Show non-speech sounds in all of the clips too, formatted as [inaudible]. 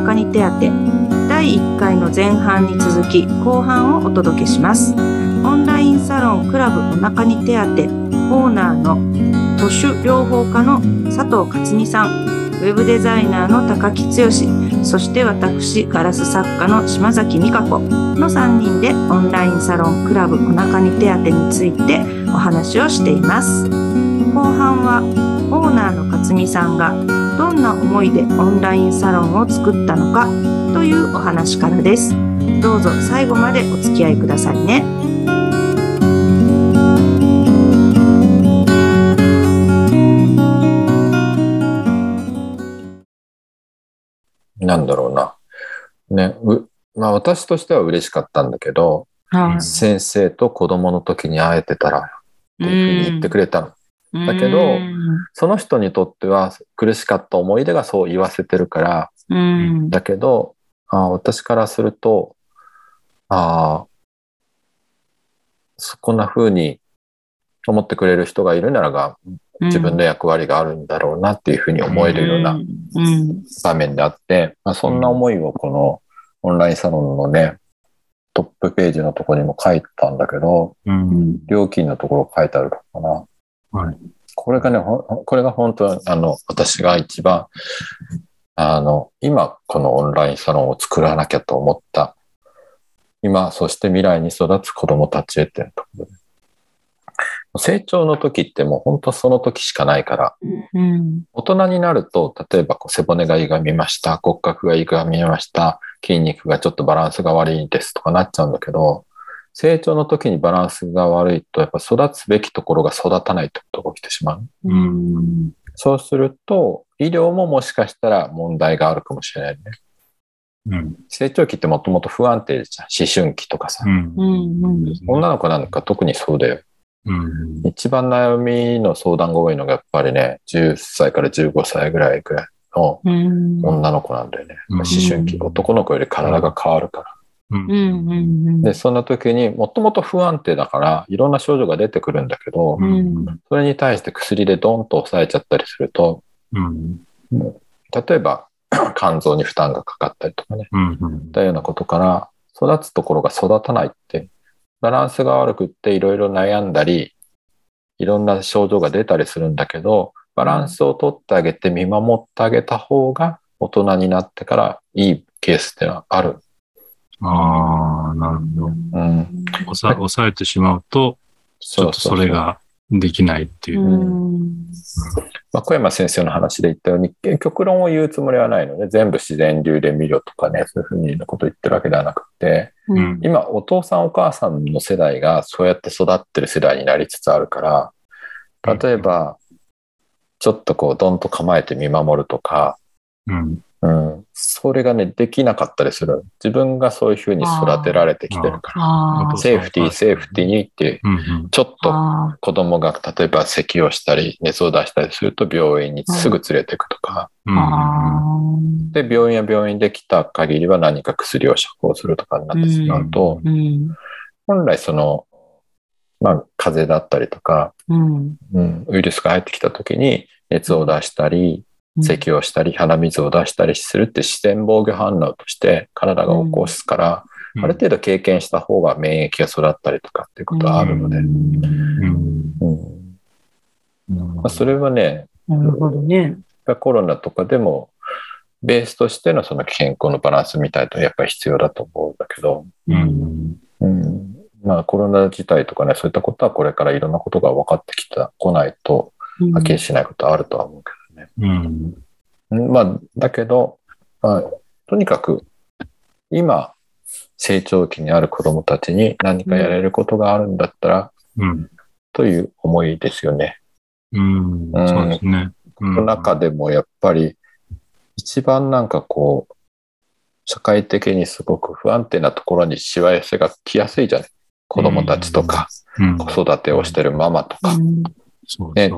腹に手当第1回の前半に続き後半をお届けします。オンラインサロンクラブお腹に手当オーナーの都市療法科の佐藤克美さん。ウェブデザイナーの高木剛。そして私ガラス作家の島崎美香子。の3人でオンラインサロンクラブお腹に手当についてお話をしています。後半はオーナーの克美さんがどんな思いでオンラインサロンを作ったのかというお話からですどうぞ最後までお付き合いくださいねなんだろうな。ね、うまあ私としては嬉しかったんだけど、はい先生と子供の時に会えてたらっていうふうに言ってくれたの。だけどその人にとっては苦しかった思い出がそう言わせてるから、うん。だけど、あ私からすると、ああ、そこんな風に思ってくれる人がいるならが、自分の役割があるんだろうなっていうふうに思えるようなうん。場面であって、まあ、そんな思いをこのオンラインサロンのね、トップページのところにも書いたんだけど、うん。料金のところ書いてあるのかな。はい。これがね、これが本当は、あの、私が一番、あの、今、このオンラインサロンを作らなきゃと思った。今、そして未来に育つ子供たちへっていうところで。成長の時ってもう本当その時しかないから、うん大人になると、例えばこう背骨が歪みました、骨格が歪みました、筋肉がちょっとバランスが悪いですとかなっちゃうんだけど、成長の時にバランスが悪いと、やっぱ育つべきところが育たないってことが起きてしまう。うん。そうすると、医療ももしかしたら問題があるかもしれないね。うん。成長期ってもともと不安定じゃん。思春期とかさ。うん。うん女の子なんか特にそうだよ。うん。一番悩みの相談が多いのがやっぱりね、10歳から15歳ぐらいぐらいのうん女の子なんだよね。うん思春期、男の子より体が変わるから。うん。うんうんで、そんな時にもともと不安定だから、いろんな症状が出てくるんだけど、うんそれに対して薬でドンと抑えちゃったりすると、うん。例えば [clears throat] 肝臓に負担がかかったりとかね、うん。いったようなことから、育つところが育たないって、バランスが悪くっていろいろ悩んだり、いろんな症状が出たりするんだけど、バランスをとってあげて見守ってあげた方が大人になってからいいケースってのはある。ああ、なるほど。うん。抑え抑えてしまうと、ちょっとそれができないっていうう。んまあ、小山先生の話で言ったように、極論を言うつもりはないので、全部自然流で見ろとかね、そういうふうにことを言ってるわけではなくて、うん今、お父さんお母さんの世代がそうやって育ってる世代になりつつあるから、例えば、ちょっとこう、どんと構えて見守るとか、うん。うん、それがね、できなかったりする。自分がそういうふうに育てられてきてるから。セーフティー、セーフティーにって、うん。ちょっとあ子供が例えば咳をしたり、熱を出したりすると病院にすぐ連れていくとか、で、病院や病院で来た限りは何か薬を処方するとかになってしまうと、ーうん。本来その、まあ、風邪だったりとか、うん。うん、ウイルスが入ってきた時に熱を出したり、咳をしたり、鼻水を出したりするって自然防御反応として体が起こすから、ある程度経験した方が免疫が育ったりとかっていうことはあるので、うん。うん。うん。まあ、それはね、なるほどね。コロナとかでも、ベースとしてのその健康のバランスみたいとやっぱり必要だと思うんだけど、うん。うん、まあコロナ自体とかね、そういったことはこれからいろんなことが分かってきた、来ないと、はっきりしないことはあるとは思うけどね。うん。うんまあ、だけど、まあ、とにかく、今、成長期にある子供たちに何かやれることがあるんだったら、うん。という思いですよね。うん。うんそうですね。この中でもやっぱり、一番なんかこう、社会的にすごく不安定なところにしわ寄せが来やすいじゃない。子供たちとか、うん、子育てをしてるママとか、ね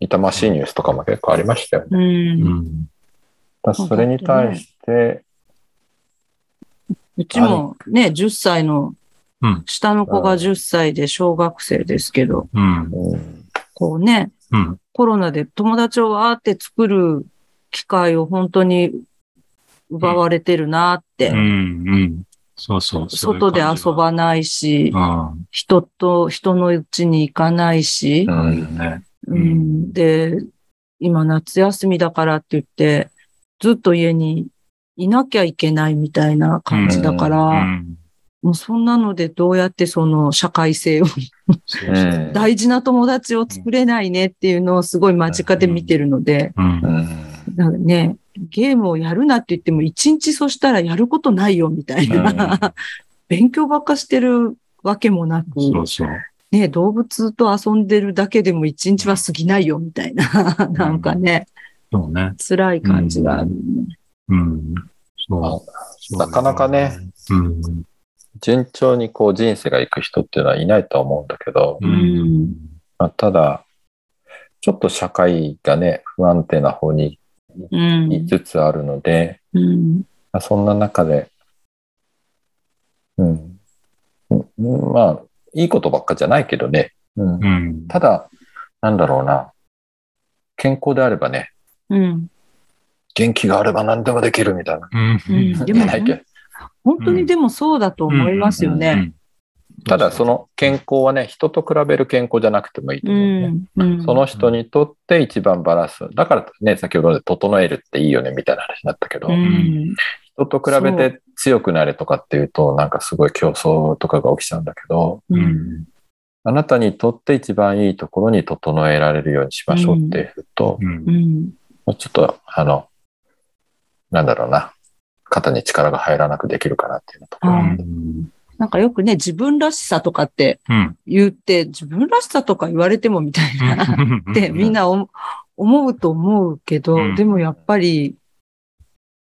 痛ましいニュースとかも結構ありましたよね。うんう。うん。だそれに対して、うちもね、10歳のうん、下の子が10歳で小学生ですけど、うん。うんこうね、うん。コロナで友達をわーって作る機会を本当に奪われてるなって。うん、うん。そうそう。外で遊ばないし、ば人と、人のうちに行かないしう、ん。ね。うん、で、今夏休みだからって言って、ずっと家にいなきゃいけないみたいな感じだから、うん。もうそんなのでどうやってその社会性を、大事な友達を作れないねっていうのをすごい間近で見てるので、うん。う。ん。なんかね、ゲームをやるなって言っても一日そしたらやることないよみたいな、勉強ばっかしてるわけもなく、そうそう。ね、動物と遊んでるだけでも一日は過ぎないよみたいな、なんかね、そうね。辛い感じがある。うん。そう。なかなかね。うん。順調にこう人生がいく人っていうのはいないとは思うんだけど、うん。まあ、ただ、ちょっと社会がね、不安定な方にうん。行きつつあるので、うん。まあ、そんな中で、うん。うんまあ、いいことばっかじゃないけどね。うんう。ん。ただ、なんだろうな。健康であればね、うん。元気があれば何でもできるみたいな。うん。本当にでもそうだと思いますよね。ただ、その健康はね、人と比べる健康じゃなくてもいいとう思うね。ん。うんその人にとって一番バランス。だからね、先ほどで整えるっていいよねみたいな話になったけど、うん。人と比べて強くなれとかっていうと、なんかすごい競争とかが起きちゃうんだけど、う。うんん。あなたにとって一番いいところに整えられるようにしましょうっていうと、うんう。ん。もうちょっと、あの、なんだろうな、肩に力が入らなくできるかなっていうところ。うん。なんかよくね、自分らしさとかってうん。言って、自分らしさとか言われてもみたいな、ってみんなお思うと思うけど、うんでもやっぱり、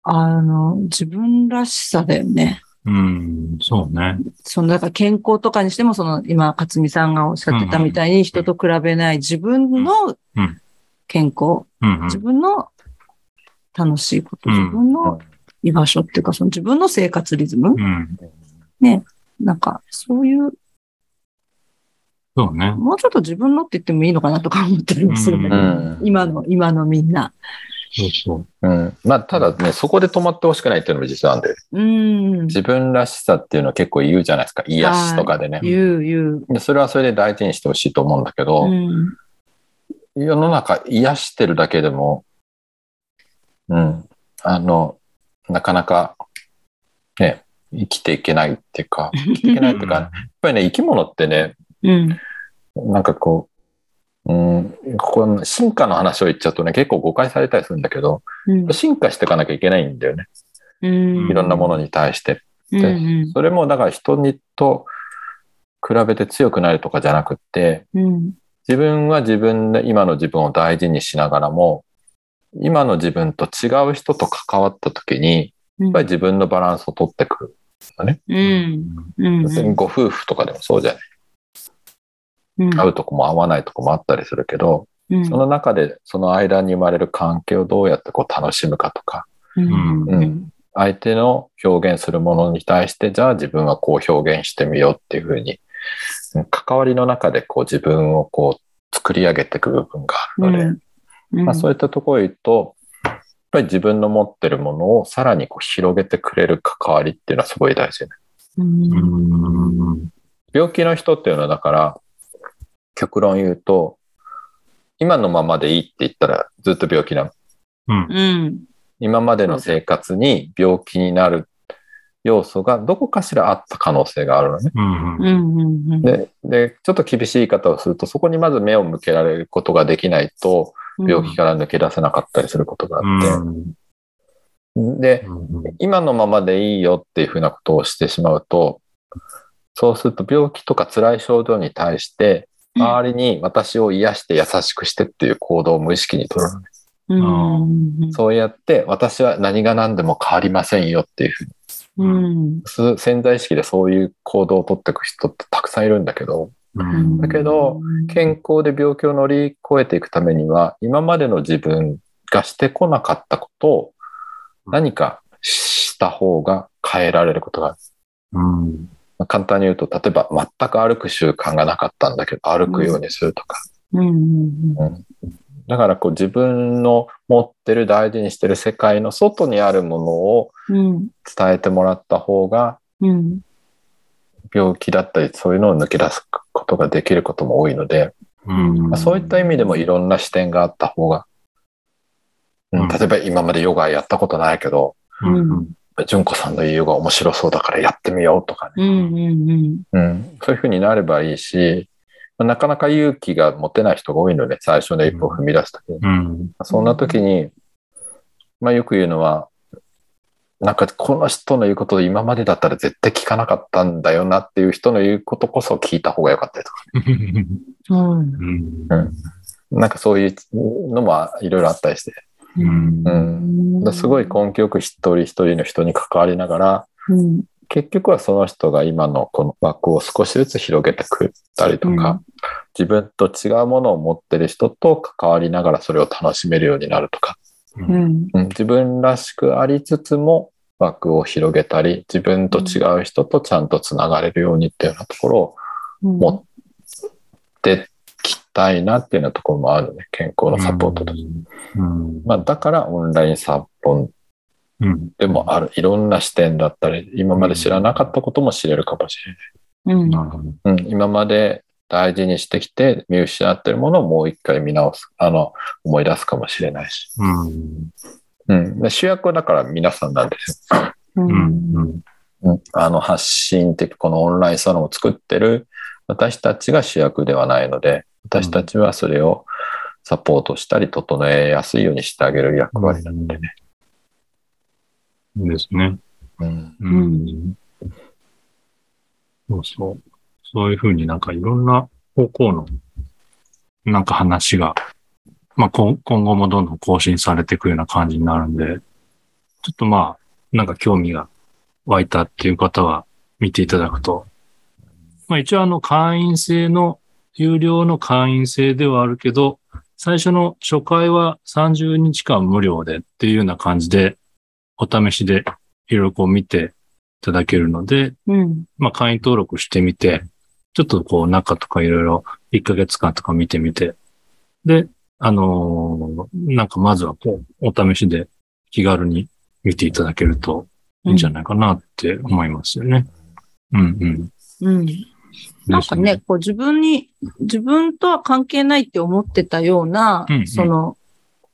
あの、自分らしさだよね。うん。そうね。その、だから健康とかにしても、その、今、勝美さんがおっしゃってたみたいに、人と比べない自分のうん健康、うん。自分の楽しいこと、うん自分の居場所っていうか、その自分の生活リズム、うん。なんか、そういう、そうね。もうちょっと自分のって言ってもいいのかなとか思ったりもするんだけど、うん今の、今のみんな。そうそう。うん。まあ、ただね、そこで止まってほしくないっていうのも実はあるんで、うん。自分らしさっていうのは結構言うじゃないですか。癒しとかでね。言う、言う。でそれはそれで大事にしてほしいと思うんだけど、うん。世の中癒してるだけでも、うん、あの、なかなか、ね、生きていけないっていうか、[laughs] 生きていけないっていうか、やっぱりね、生き物ってね、うん。なんかこう、うん、ここ進化の話を言っちゃうとね、結構誤解されたりするんだけど、うん。進化していかなきゃいけないんだよね。うんいろんなものに対して。うんうんそれもだから人にと比べて強くなるとかじゃなくって、うん自分は自分で今の自分を大事にしながらも、今の自分と違う人と関わった時に、やっぱり自分のバランスを取ってくる。ね。うんうん要するにご夫婦とかでもそうじゃない。うん。会うとこも会わないとこもあったりするけど、うん。その中でその間に生まれる関係をどうやってこう楽しむかとか、うん。うん。相手の表現するものに対して、じゃあ自分はこう表現してみようっていうふうに、うん関わりの中でこう自分をこう作り上げていく部分があるので、うん。まあ、そういったところを言うと、やっぱり自分の持ってるものをさらにこう広げてくれる関わりっていうのはすごい大事で、ね。病気の人っていうのはだから、極論言うと、今のままでいいって言ったらずっと病気なの。うん。うん今までの生活に病気になる要素がどこかしらあった可能性があるのね。うん。うんうんで、で、ちょっと厳しい言い方をすると、そこにまず目を向けられることができないと、病気から抜け出せなかったりすることがあって、で、今のままでいいよっていうふうなことをしてしまうと、そうすると病気とか辛い症状に対して、周りに私を癒して優しくしてっていう行動を無意識に取るのね。うんそうやって私は何が何でも変わりませんよっていうふうにうんす潜在意識でそういう行動を取っていく人ってたくさんいるんだけど、うん。だけど健康で病気を乗り越えていくためには、今までの自分がしてこなかったことを何かした方が変えられることがある。うん。まあ簡単に言うと、例えば全く歩く習慣がなかったんだけど、歩くようにするとか、だからこう自分の持ってる大事にしてる世界の外にあるものをうん。伝えてもらった方がうん。病気だったりそういうのを抜け出すことができることも多いので、うん。まあそういった意味でもいろんな視点があった方が、うん。うん。例えば今までヨガやったことないけど、うん純子さんの言うヨガ面白そうだからやってみようとかね、うん。うん。うん、そういうふうになればいいし、まあなかなか勇気が持てない人が多いので、最初の一歩を踏み出すときに。うん。そんな時に、まあよく言うのは、なんかこの人の言うこと今までだったら絶対聞かなかったんだよなっていう人の言うことこそ聞いた方がよかったりとか、うん。うんなんかそういうのもいろいろあったりして、うんうん、だすごい根気よく一人一人の人に関わりながら、うん。結局はその人が今のこの枠を少しずつ広げてくったりとか、うん自分と違うものを持ってる人と関わりながらそれを楽しめるようになるとか、うん。うん自分らしくありつつも枠を広げたり、自分と違う人とちゃんとつながれるようにっていうようなところをうん。持ってきたいなっていうようなところもあるね。健康のサポートとして。うんまあ、だからオンラインサポンうんでもある。いろんな視点だったり、今まで知らなかったことも知れるかもしれない。うん。うん、今まで大事にしてきて見失ってるものをもう一回見直す、あの、思い出すかもしれないし。うんうん。で主役はだから皆さんなんですよ。う。うんんうん。あの、発信的、このオンラインサロンを作ってる私たちが主役ではないので、私たちはそれをサポートしたり、整えやすいようにしてあげる役割なのでね。いいですね。うん。うんそうそう。そういうふうになんかいろんな方向のなんか話が、まあ今今後もどんどん更新されていくような感じになるんで、ちょっとまあ、なんか興味が湧いたっていう方は見ていただくと、まあ一応あの会員制の、有料の会員制ではあるけど、最初の初回は30日間無料でっていうような感じで、お試しでいろいろこう見ていただけるので、うん。まあ会員登録してみて、ちょっとこう中とかいろいろ1ヶ月間とか見てみて、で、あのーなんかまずはこう、お試しで気軽に見ていただけるといいんじゃないかなって思いますよね。うんうん。うん。なんかね、こう自分に、自分とは関係ないって思ってたような、うんうんその、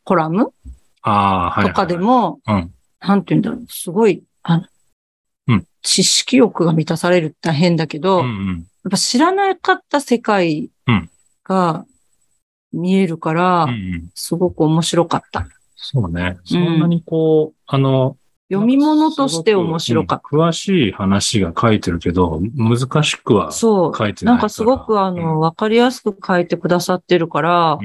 コラムああ、はい。とかでも、うん。なんて言うんだろう、すごい、あの、うん知識欲が満たされるって大変だけど、うんうん。やっぱ知らなかった世界うんが見えるから、うんうん。すごく面白かった。そうね。そんなにこう、あの、読み物として面白かっすごくうん詳しい話が書いてるけど、難しくはた。そう。書いてないなんかすごくあの、わかりやすく書いてくださってるから、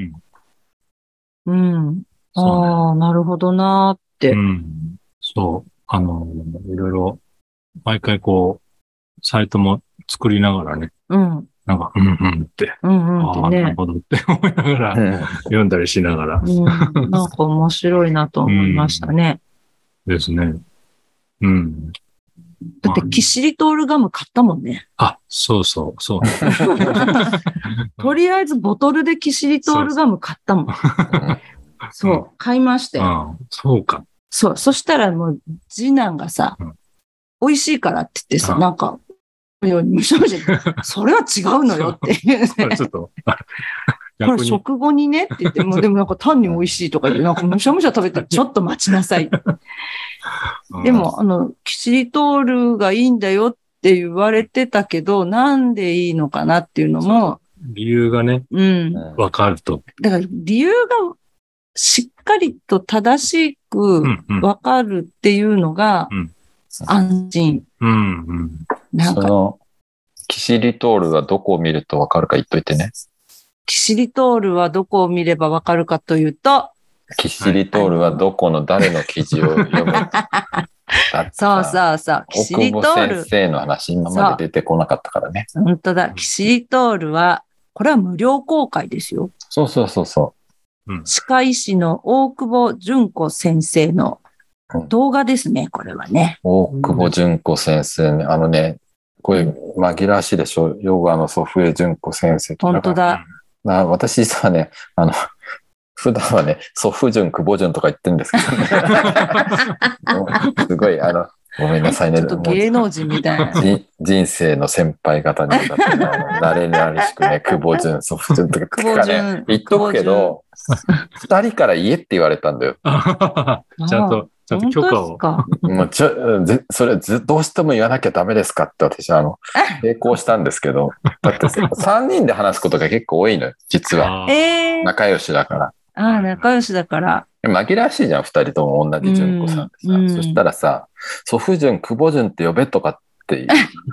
うん。そうねああ、なるほどなーって。うん。そう。あの、いろいろ、毎回こう、サイトも作りながらね、うん。なんか、うんうんって、うんああ、うんってね。なるほどって思いながら、読んだりしながらうん。なんか面白いなと思いましたね。ですね。うん。だって、キシリトールガム買ったもんね。あ、そうそう、そう。[laughs] とりあえずボトルでキシリトールガム買ったもん。そう、買いましたよ。そうか。そう、そしたらもう、次男がさうん、美味しいからって言ってさ、うんなんか、ようにむしゃむしゃ、[laughs] それは違うのよっていうね。ちょっと、あこれ食後にねって言って、もう [laughs] でもなんか単に美味しいとか言って、なんかむしゃむしゃ食べてちょっと待ちなさい。[laughs] うんで、も、あの、キシリトールがいいんだよって言われてたけど、なんでいいのかなっていうのも、理由がね、うん。わかると。だから理由がしっかりと正しく。わかるっていうのがうん安心。うん、うん。なんか、その、キシリトールはどこを見るとわかるか言っといてね。キシリトールはどこを見ればわかるかというと、キシリトールはどこの誰の記事を読むそうさそうそう、キシリトール先、生の話今まで出てこなかったからね。本当だ、キシリトールは、これは無料公開ですよ。そうそうそうそ歯科医師の大久保純子先生の動画ですね、これはね。う。大久保純子先生ね、あのね、これ紛らわしいでしょ。ヨガの祖父江純子先生と本当だ。な私実はね、あの、普段はね、祖父順、久保順とか言ってるんですけどね。すごい、あの、ごめんなさいね。ちょっと芸能人みたいな。じ人生の先輩方にだって、あの慣れ慣れしくね、[laughs] 久保順、祖父順とか久保順ね、言っとくけど、二人から言えって言われたんだよ。[laughs] ちゃんと、ちゃんと許可を。か。もうちょ、ぜそれず、どうしても言わなきゃダメですかって私は、あの、抵抗したんですけど、だって3 [laughs] 人で話すことが結構多いのよ、実は。ええー。仲良しだから。ああ、仲良しだから。紛らわしいじゃん、二人とも同じ純子さんでさ。うんうんそしたらさ、祖父順、久保順って呼べとかって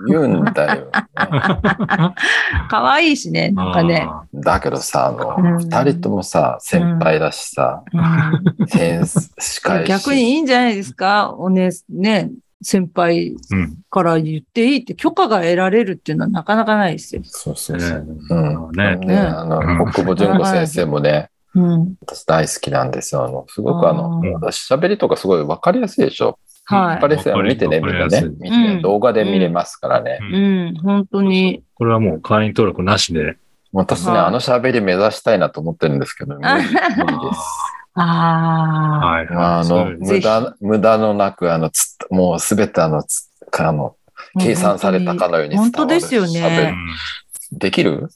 言うんだよ、ね。[laughs] 可愛いしね、なんかね。あだけどさ、あの、うん二人ともさ、先輩だしさ、うんセンス、近いし。逆にいいんじゃないですか？おね、ね、先輩。から言っていいって許可が得られるっていうのはなかなかないですよ。そうそうそう。ねうん。ねね、あの、うん久保純子先生もね、うん。私大好きなんですよ。あの、すごくあの私喋りとかすごいわかりやすいでしょ。はい。あの見てね、みんなね。見てねうん動画で見れますからね。うん本当に。これはもう会員登録なしで。私ね、はいあの喋り目指したいなと思ってるんですけど、無理です。ああ。はい。あの、無駄、無駄のなく、あの、つもうすべてあの、つあの、計算されたかのように伝わる。本当ですよねできる？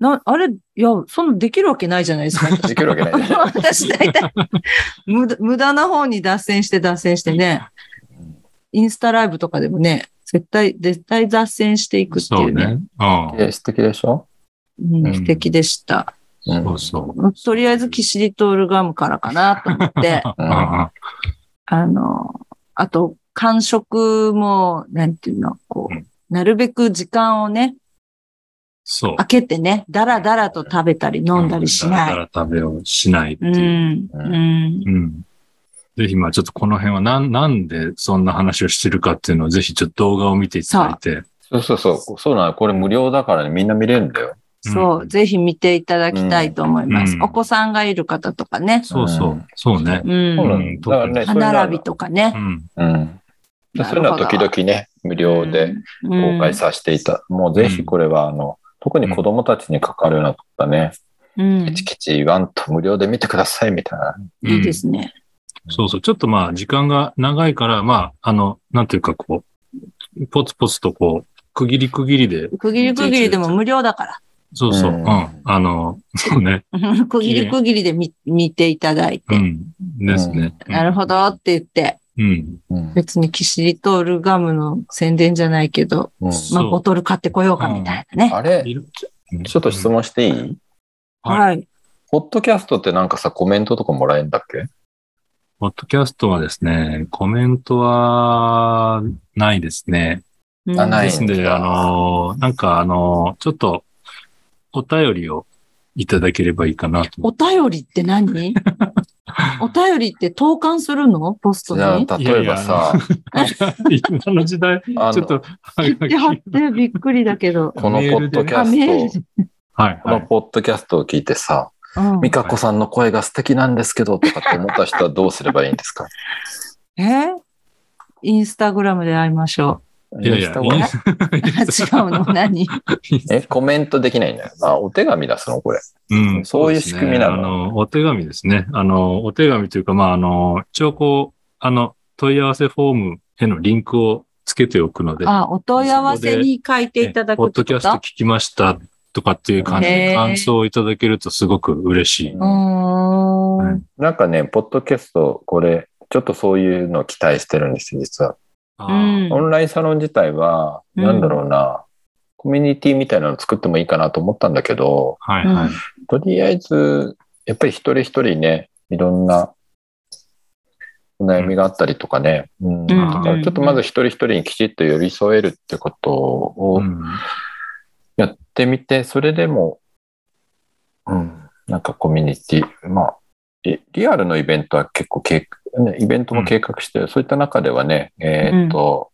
な、あれ、いや、そんなできるわけないじゃないですか。できるわけないね。[laughs] 私大体無駄な方に脱線して脱線してね、インスタライブとかでもね、絶対、絶対脱線していくってそいううね。ね。うん。え素敵でしょ？うんうん素敵でした。うんそうそう。とりあえずキシリトールガムからかなと思って、[laughs] うんああの、あと、間食も、なんていうの、こう、うんなるべく時間をね、そう。空けてね、だらだらと食べたり飲んだりしない。だら食べをしないってういう。ん。ううん。うん。ぜひ、まあちょっとこの辺はなん、なんでそんな話をしてるかっていうのをぜひちょっと動画を見ていただいて。そうそうそう。そうなの。これ無料だからね、みんな見れるんだよ。そう、ぜひ見ていただきたいと思います。うんお子さんがいる方とかね。そうそうう。そうね。うん。歯そういうのは並びとかねう。ん。うん。でそういうのは時々ね、無料で公開させていた。もうぜひこれは、あの、特に子供たちに関わるようなことはね、うん。ケチケチ言わんと無料で見てくださいみたいな。いいですね。そうそう。ちょっとまあ時間が長いから、まあ、あの、なんていうかこう、ポツポツとこう、区切り区切りで、区切り区切りでも無料だかそうそう。ううんん。あの、そうね。ら。[laughs] 区切り区切りで見見ていただいて。うん。ですね。なるほどって言って、うん。うん。別にキシリトールガムの宣伝じゃないけど、うんまあ、ボトル買ってこようかみたいなね。あれ、ちょっと質問していい？はいはい。ポッドキャストってなんかさ、コメントとかもらえるんだっけ？ポッドキャストはですね、コメントはないですね。うんあないですんで、あの、なんかあの、ちょっとお便りをいただければいいかなと思お便りって何？[laughs] お便りって投函するの？ポストに？例えばさ。[laughs] 今の時代、あちょっとの、、いやってびっくりだけど。このポッドキャスト、で。はい、このはい。ポッドキャストを聞いてさ、うん美香子さんの声が素敵なんですけど、とかって思った人はどうすればいいんですか？[laughs] え？インスタグラムで会いましょいやいや、[laughs] 違うの？何？え、コメントできないんだよ。あ、お手紙出すの？これ。うん、そういう仕組みなの？ね。あの、お手紙ですね。あの、お手紙というか、まあ、あの、一応こう、あの、問い合わせフォームへのリンクをつけておくので、あ、お問い合わせに書いていただくポッドキャスト聞きましたとかっていう感じで感想をいただけるとすごく嬉しい。うーん。なんかね、ポッドキャスト、これ、ちょっとそういうのを期待してるんですよ、実は。オンラインサロン自体は、うん。なんだろうな、コミュニティみたいなの作ってもいいかなと思ったんだけど、はいはい。とりあえず、やっぱり一人一人ね、いろんなお悩みがあったりとかね、うん、だからちょっとまず一人一人にきちっと寄り添えるってことをうん。やってみて、それでも、うん、なんかコミュニティ、まあ、リリアルのイベントは結構計画、ね、イベントも計画して、そういった中ではね、えーっと、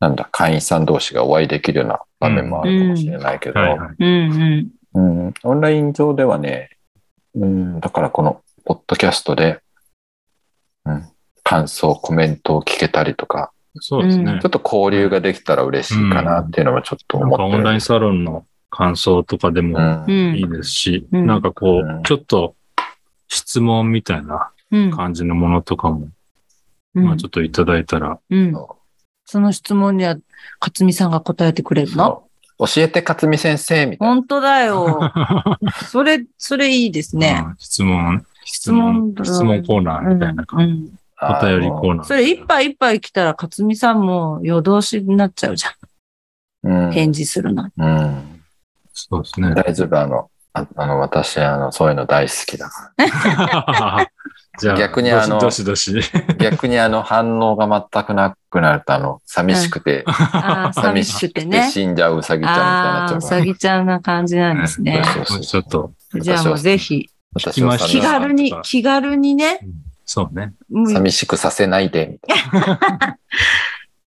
なんだ、会員さん同士がお会いできるような場面もあるかもしれないけど、オンライン上ではね、うん、だからこの、ポッドキャストで、うん、感想、コメントを聞けたりとか、そうですねちょ。っと交流ができたら嬉しいかなっていうのはちょっと思ってる。かオンラインサロンの感想とかでもうんうんいいですし、うんなんかこうんう、ちょっと質問みたいなうん。感じのものとかも、うんまあちょっといただいたら、うん。その質問には、勝美さんが答えてくれるの？教えて勝美先生みたいな。本当だよ。[laughs] それ、それいいですね。うん質問、質問、質問コーナーみたいな感じ。うん。お便りコーーナー。それ一杯一杯来たら、勝美さんも夜通しになっちゃうじゃん。うん。返事するの。うん。そうですね。大丈夫、あの、ああの、私、あの、そういうの大好きだか [laughs] じゃあ、逆にあのどしどし。逆にあの、反応が全くなくなると、あの、寂しくて、[laughs] ああ、寂しくてね。死んじゃううさぎちゃんみたいになっちゃうから。うさぎちゃんな感じなんですね。そうそうちょっと、じゃあもうぜひ、気寂軽に、気軽にね。そうね。寂しくさせないで、み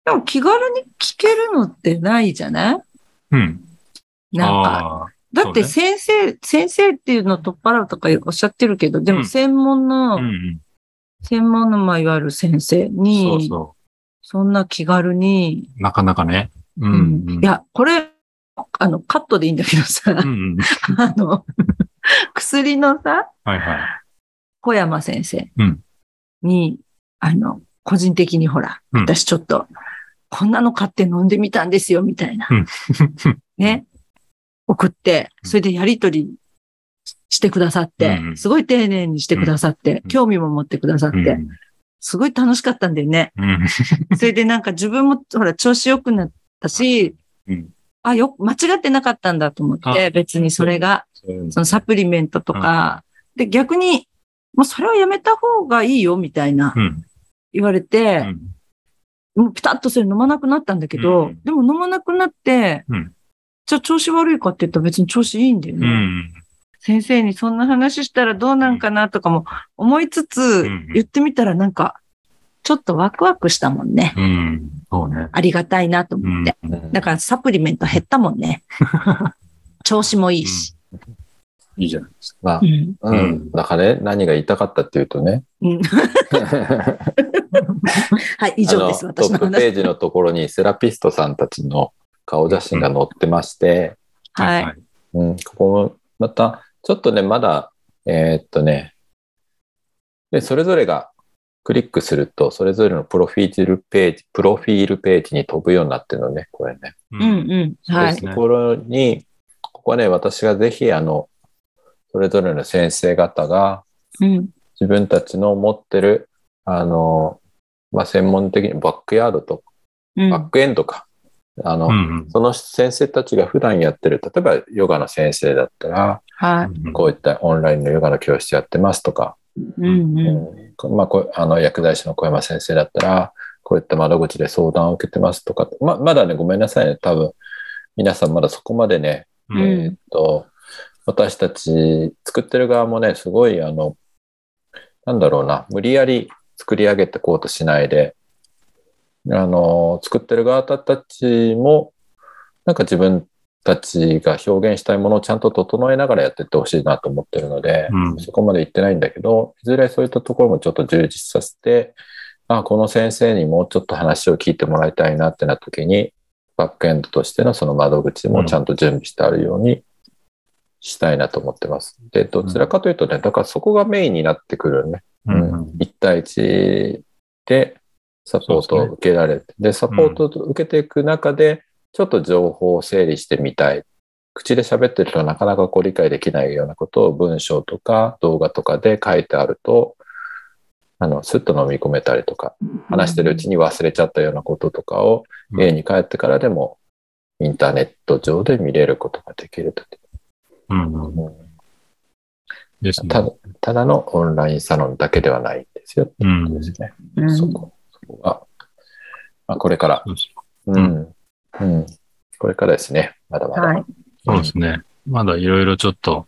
たいも気軽に聞けるのってないじゃない？うん。なんか。だって先生、先生っていうのを取っ払うとかおっしゃってるけど、でもうん専門の、うんうん。専門の、まあ、いわゆる先生そうに、そそんな気軽に、う。なかなかね。ううんん。うんいや、これ、あの、カットでいいんだけどさ、うんうん。[laughs] あの、薬のさ、はいはい。小山先生うんに、あの、個人的にほら、うん。私ちょっと、こんなの買って飲んでみたんですよ、みたいな。うん。[laughs] ね。送って、それでやりとりしてくださって、うんすごい丁寧にしてくださって、うん。興味も持ってくださって、うん。すごい楽しかったんだよね。うん。それでなんか自分も、ほら、調子良くなったし、うん。あ、よ、間違ってなかったんだと思って、あ別にそれが、そのサプリメントとか、で、逆に、もうそれはやめた方がいいよ、みたいなうん。言われうて、ん。もうピタッとそれ飲まなくなったんだけど、うんでも飲まなくなって、うんじゃあ調子悪いかって言ったら別に調子いいんだようね。ん。先生にそんな話したらどうなんかなとかも思いつつ、ん言ってみたらなんか、ちょっとワクワクしたもんね。うん。そうね。ありがたいなとうん思って。。な。だからサプリメント減ったもんね。[laughs] 調子もいいし。いいじゃないですか。まあう、ん。うん。うんだからね、何が言いたかったっていうとね、うんはい、[laughs] 以上です。あのト私の話。ップページのところにセラピストさんたちの顔写真が載ってまして、はい。うん、ここもまた、ちょっとね、まだ、えーっとね、で、それぞれがクリックすると、それぞれのプロフィールページ、プロフィールページに飛ぶようになってるのね、これね。ううんうん。はいでそ。ころに、ここはね、私がぜひ、あの、それぞれの先生方がうん。自分たちの持ってる、あの、まあ、専門的にバックヤードとうんバックエンドか。あの、うんその先生たちが普段やってる、例えばヨガの先生だったら、はうん。こういったオンラインのヨガの教室やってますとか、い。うんううんまあ、こうあの薬剤師の小山先生だったら、こういった窓口で相談を受けてますとか、ままだね、ごめんなさいね、多分皆さんまだそこまでね、うんうんえーっと、私たち作ってる側もね、すごい、あの、なんだろうな、無理やり作り上げてこうとしないで、あの、作ってる側たちも、なんか自分たちが表現したいものをちゃんと整えながらやっていってほしいなと思ってるので、うん。そこまで言ってないんだけど、いずれそういったところもちょっと充実させて、あ、この先生にもうちょっと話を聞いてもらいたいなってなった時に、バックエンドとしてのその窓口もちゃんと準備してあるようにしたいなと思ってます。で、どちらかというとね、だからそこがメインになってくるね。うん。1対1でサポートを受けられて、で、サポートを受けていく中で、ちょっと情報を整理してみたい。口で喋ってるとなかなかこう理解できないようなことを文章とか動画とかで書いてあると、あの、スッと飲み込めたりとか、話してるうちに忘れちゃったようなこととかを、うん家に帰ってからでもインターネット上で見れることができると。うんうん。ですね。ただただのオンラインサロンだけではないんですよ。うんですね。うんそこ、そこが、まあ、これから、そうん、うん、これからですね、まだまだ。はい。そうですね。まだいろいろちょっと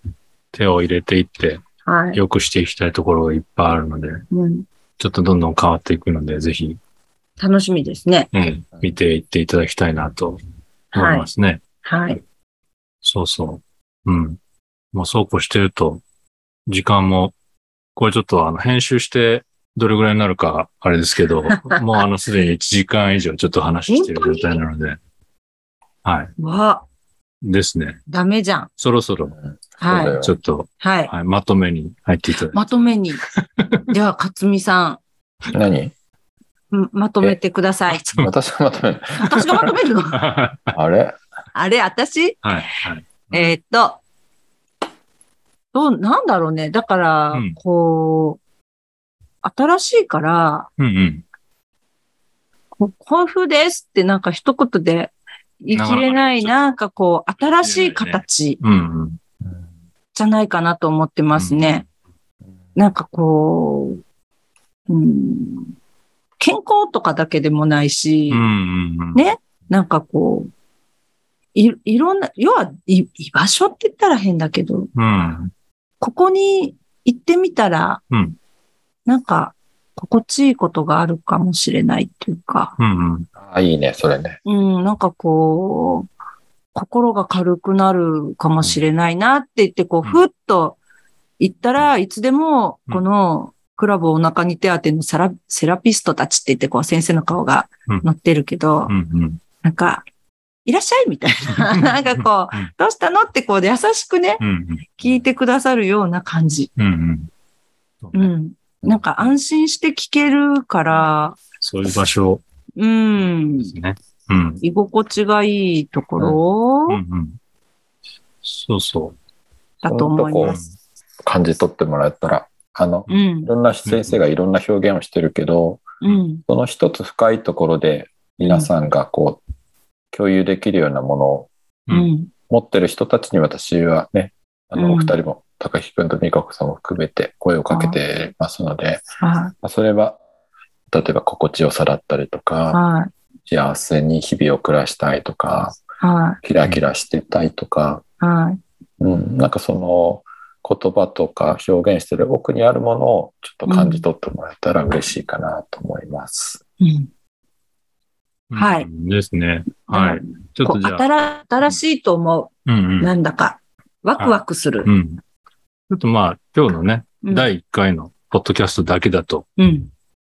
手を入れていって、はい。良くしていきたいところがいっぱいあるので、うんちょっとどんどん変わっていくので、ぜひ、楽しみですね。うん、見ていっていただきたいなと思いはいま。すね。はい。そうそう。うん。もうそうこうしてると、時間も、これちょっとあの、編集して、どれぐらいになるか、あれですけど、[laughs] もうあの、すでに1時間以上ちょっと話してる状態なので、はい。わ、ですね。ダメじゃん。そろそろ、はい。ちょっと、はい。はい、まとめに入っていただいて。まとめに。では、勝美さ何？ん、んまとめてください。私がまとめる？私がまとめるの？は [laughs] あれ？あれ、私？い。はい。えーっと、どう、なんだろうね。だから、うんこう、新しいから、うんうん。ここういう風ですってなんか一言で言い切れない、なかなかなんかこう、新しい形うんうん。じゃないかなと思ってますね。なんかこう、うん、健康とかだけでもないし、うんうんうん。ねなんかこう、い、いろんな、要は、い居場所って言ったら変だけど、うん。ここに行ってみたら、うんなんか、心地いいことがあるかもしれないっていうか、うんうん。あ、いいね、それね。うん、なんかこう、心が軽くなるかもしれないなって言って、こう、うんふっと行ったらいつでも、うんこの、クラブお腹に手当てのセラピストたちって言って、こう、先生の顔がうん載ってるけど、うんうん。なんか、いらっしゃいみたいな。なんかこううん、どうしたのってこう、優しくね、うんうん。聞いてくださるような感じ。うんうん。そうねうん。なんか安心して聞けるから、そういう場所うんで。すね。うん。居心地がいいところうんうん。そうそだと思いう。ます。感じ取ってもらえたら、あの、うんい。ろんな先生がいろんな表現をしてるけど、うん。その一つ深いところで皆さんがこう、共有できるようなものをうん。持ってる人たちに私はね、あの、うんお二人も、高木くんと美香子さんも含めて声をかけてますので、はまあそれは、例えば心地よさだったりとい。か、はい。幸せに日々を暮らしたいとか、はキラキラしてたいとか。うん、なんかその言葉とか表現してる奥にあるものをちょっと感じ取ってもらえたら嬉しいかなと思います。うん。うんはいですね。はい。ちょっことう、じゃあ、新新しいと思う。うんうん。なんだか、ワクワクするう。ん。ちょっとまあ、今日のね、うん第1回のポッドキャストだけだと、うん。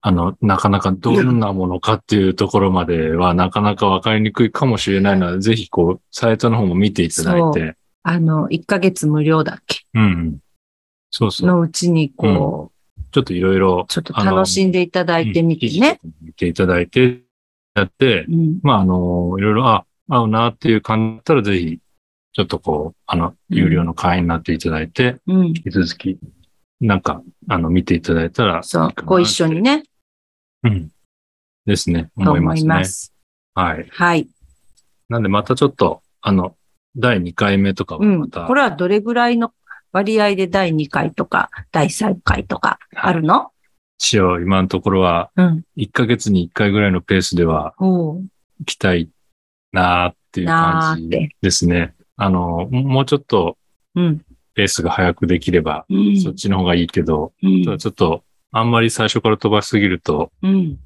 あの、なかなかどんなものかっていうところまではなかなかわかりにくいかもしれないので、ぜひこう、サイトの方も見ていただいて、あの、1ヶ月無料だっけ？うんうん。そうそう。のうちに、こちょっといろいろう、、ちょっと楽しんでいただいてみてね。うん。見ていただいて、やって、うん。まあ、あの、いろいろ、あ、合うなっていう感じだったら、ぜひ、ちょっとこう、あの、有料の会員になっていただいて、うん。引き続き、なんか、あの、見ていただいたら、そういいか、なご一緒に。ね、うん。ですね。と思いますね。ます。はい。はい。なんで、またちょっと、あの、第2回目とかはうん。また、これはどれぐらいの割合で第2回とか、第3回とかあるの？一応、今のところは、うん。1ヶ月に1回ぐらいのペースでは行きたいなーっていう感じ。ですね。あの、もうちょっとうん。ペースが早くできれば、うん。そっちの方がいいけど、うんただちょっと、あんまり最初から飛ばしすぎると、うん。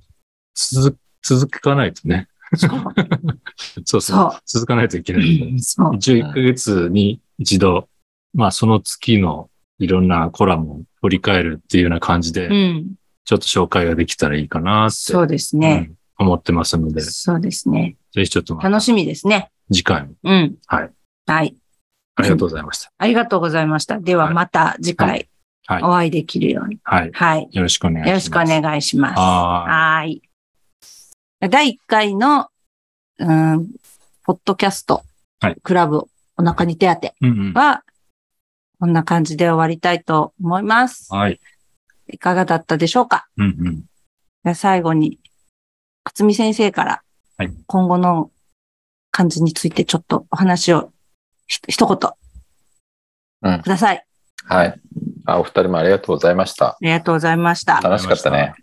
続、続かないとね。そう。[laughs] そう続かないといけない。一応1ヶ月に一度、まあその月のいろんなコラムを振り返るっていうような感じで、うん。ちょっと紹介ができたらいいかなって、そうですね。うん思ってますので、ぜそうですね。ひちょっと楽しみですね。次回もうん。はい。はい。ありがとうございました。ありがとうございました。でははいまた次回はい。お会いできるように。はい。はい。よろしくお願いします。よろしくお願いします。はい。第1回の、うん、ポッドキャスト、はいクラブお腹に手当てい。うんうん。は、こんな感じで終わりたいと思います。はい。いかがだったでしょうか？うんうん。じゃあ最後に、勝美先生からはい、今後の感じについてちょっとお話をひ一言、うんください。はい。あ、お二人もありがとうございました。ありがとうございました。楽しかったね。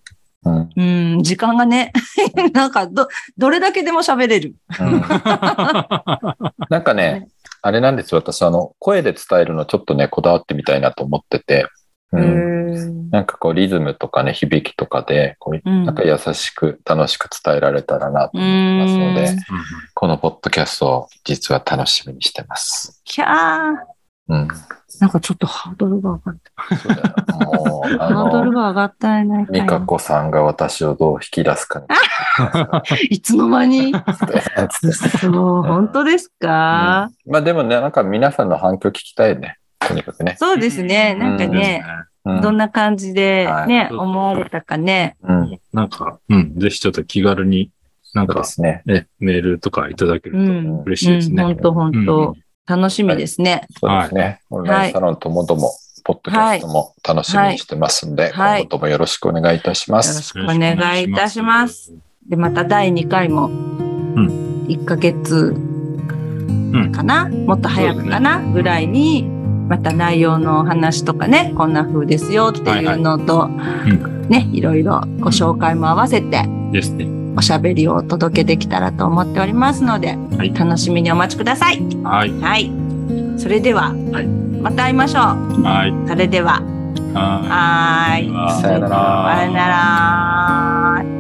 うん。うん、時間がね、[laughs] なんか、ど、どれだけでも喋れる。うん、なんか [laughs] ね、あれなんですよ。私、あの、声で伝えるのちょっとね、こだわってみたいなと思ってて。うん。ん。なんかこう、リズムとかね、響きとかで、こう、うんなんか優しく、楽しく伝えられたらなと思いますのでうん、このポッドキャストを実は楽しみにしてます。キャー。うん。なんかちょっとハードルが上がった。そうだよ。もハードルの、が上がったやないかい美香子さんが私をどう引き出すかに。[laughs] いつの間に？そう、本当ですか、まあでもね、なんか皆さんの反響聞きたいね。とにかくね。そうですね。なんかね、うん。どんな感じでね、はい思われたかね。うん。なんか、うん、ぜひちょっと気軽に、なんかで、すね。ね、メールとかいただけるとうん。嬉しいですね。本当本当楽しみですね。そうですね。オンラインサロンともども、ポッドキャストも楽しみにしてますんで、はい今後ともよろしくお願いいたしまよろす。しくお願いいたします。。で、また第2回も、1ヶ月かな、もっと早くかな、ぐらいに、また内容のお話とかね、こんな風ですよっていうのと、ね、いろいろご紹介も合わせて、ですね。おしゃべりをお届けできたらと思っておりますので、はい楽しみにお待ちください。はい。はい。それでは、はいまた会いましょう。はい。それでは、は。い。さよならさよなら。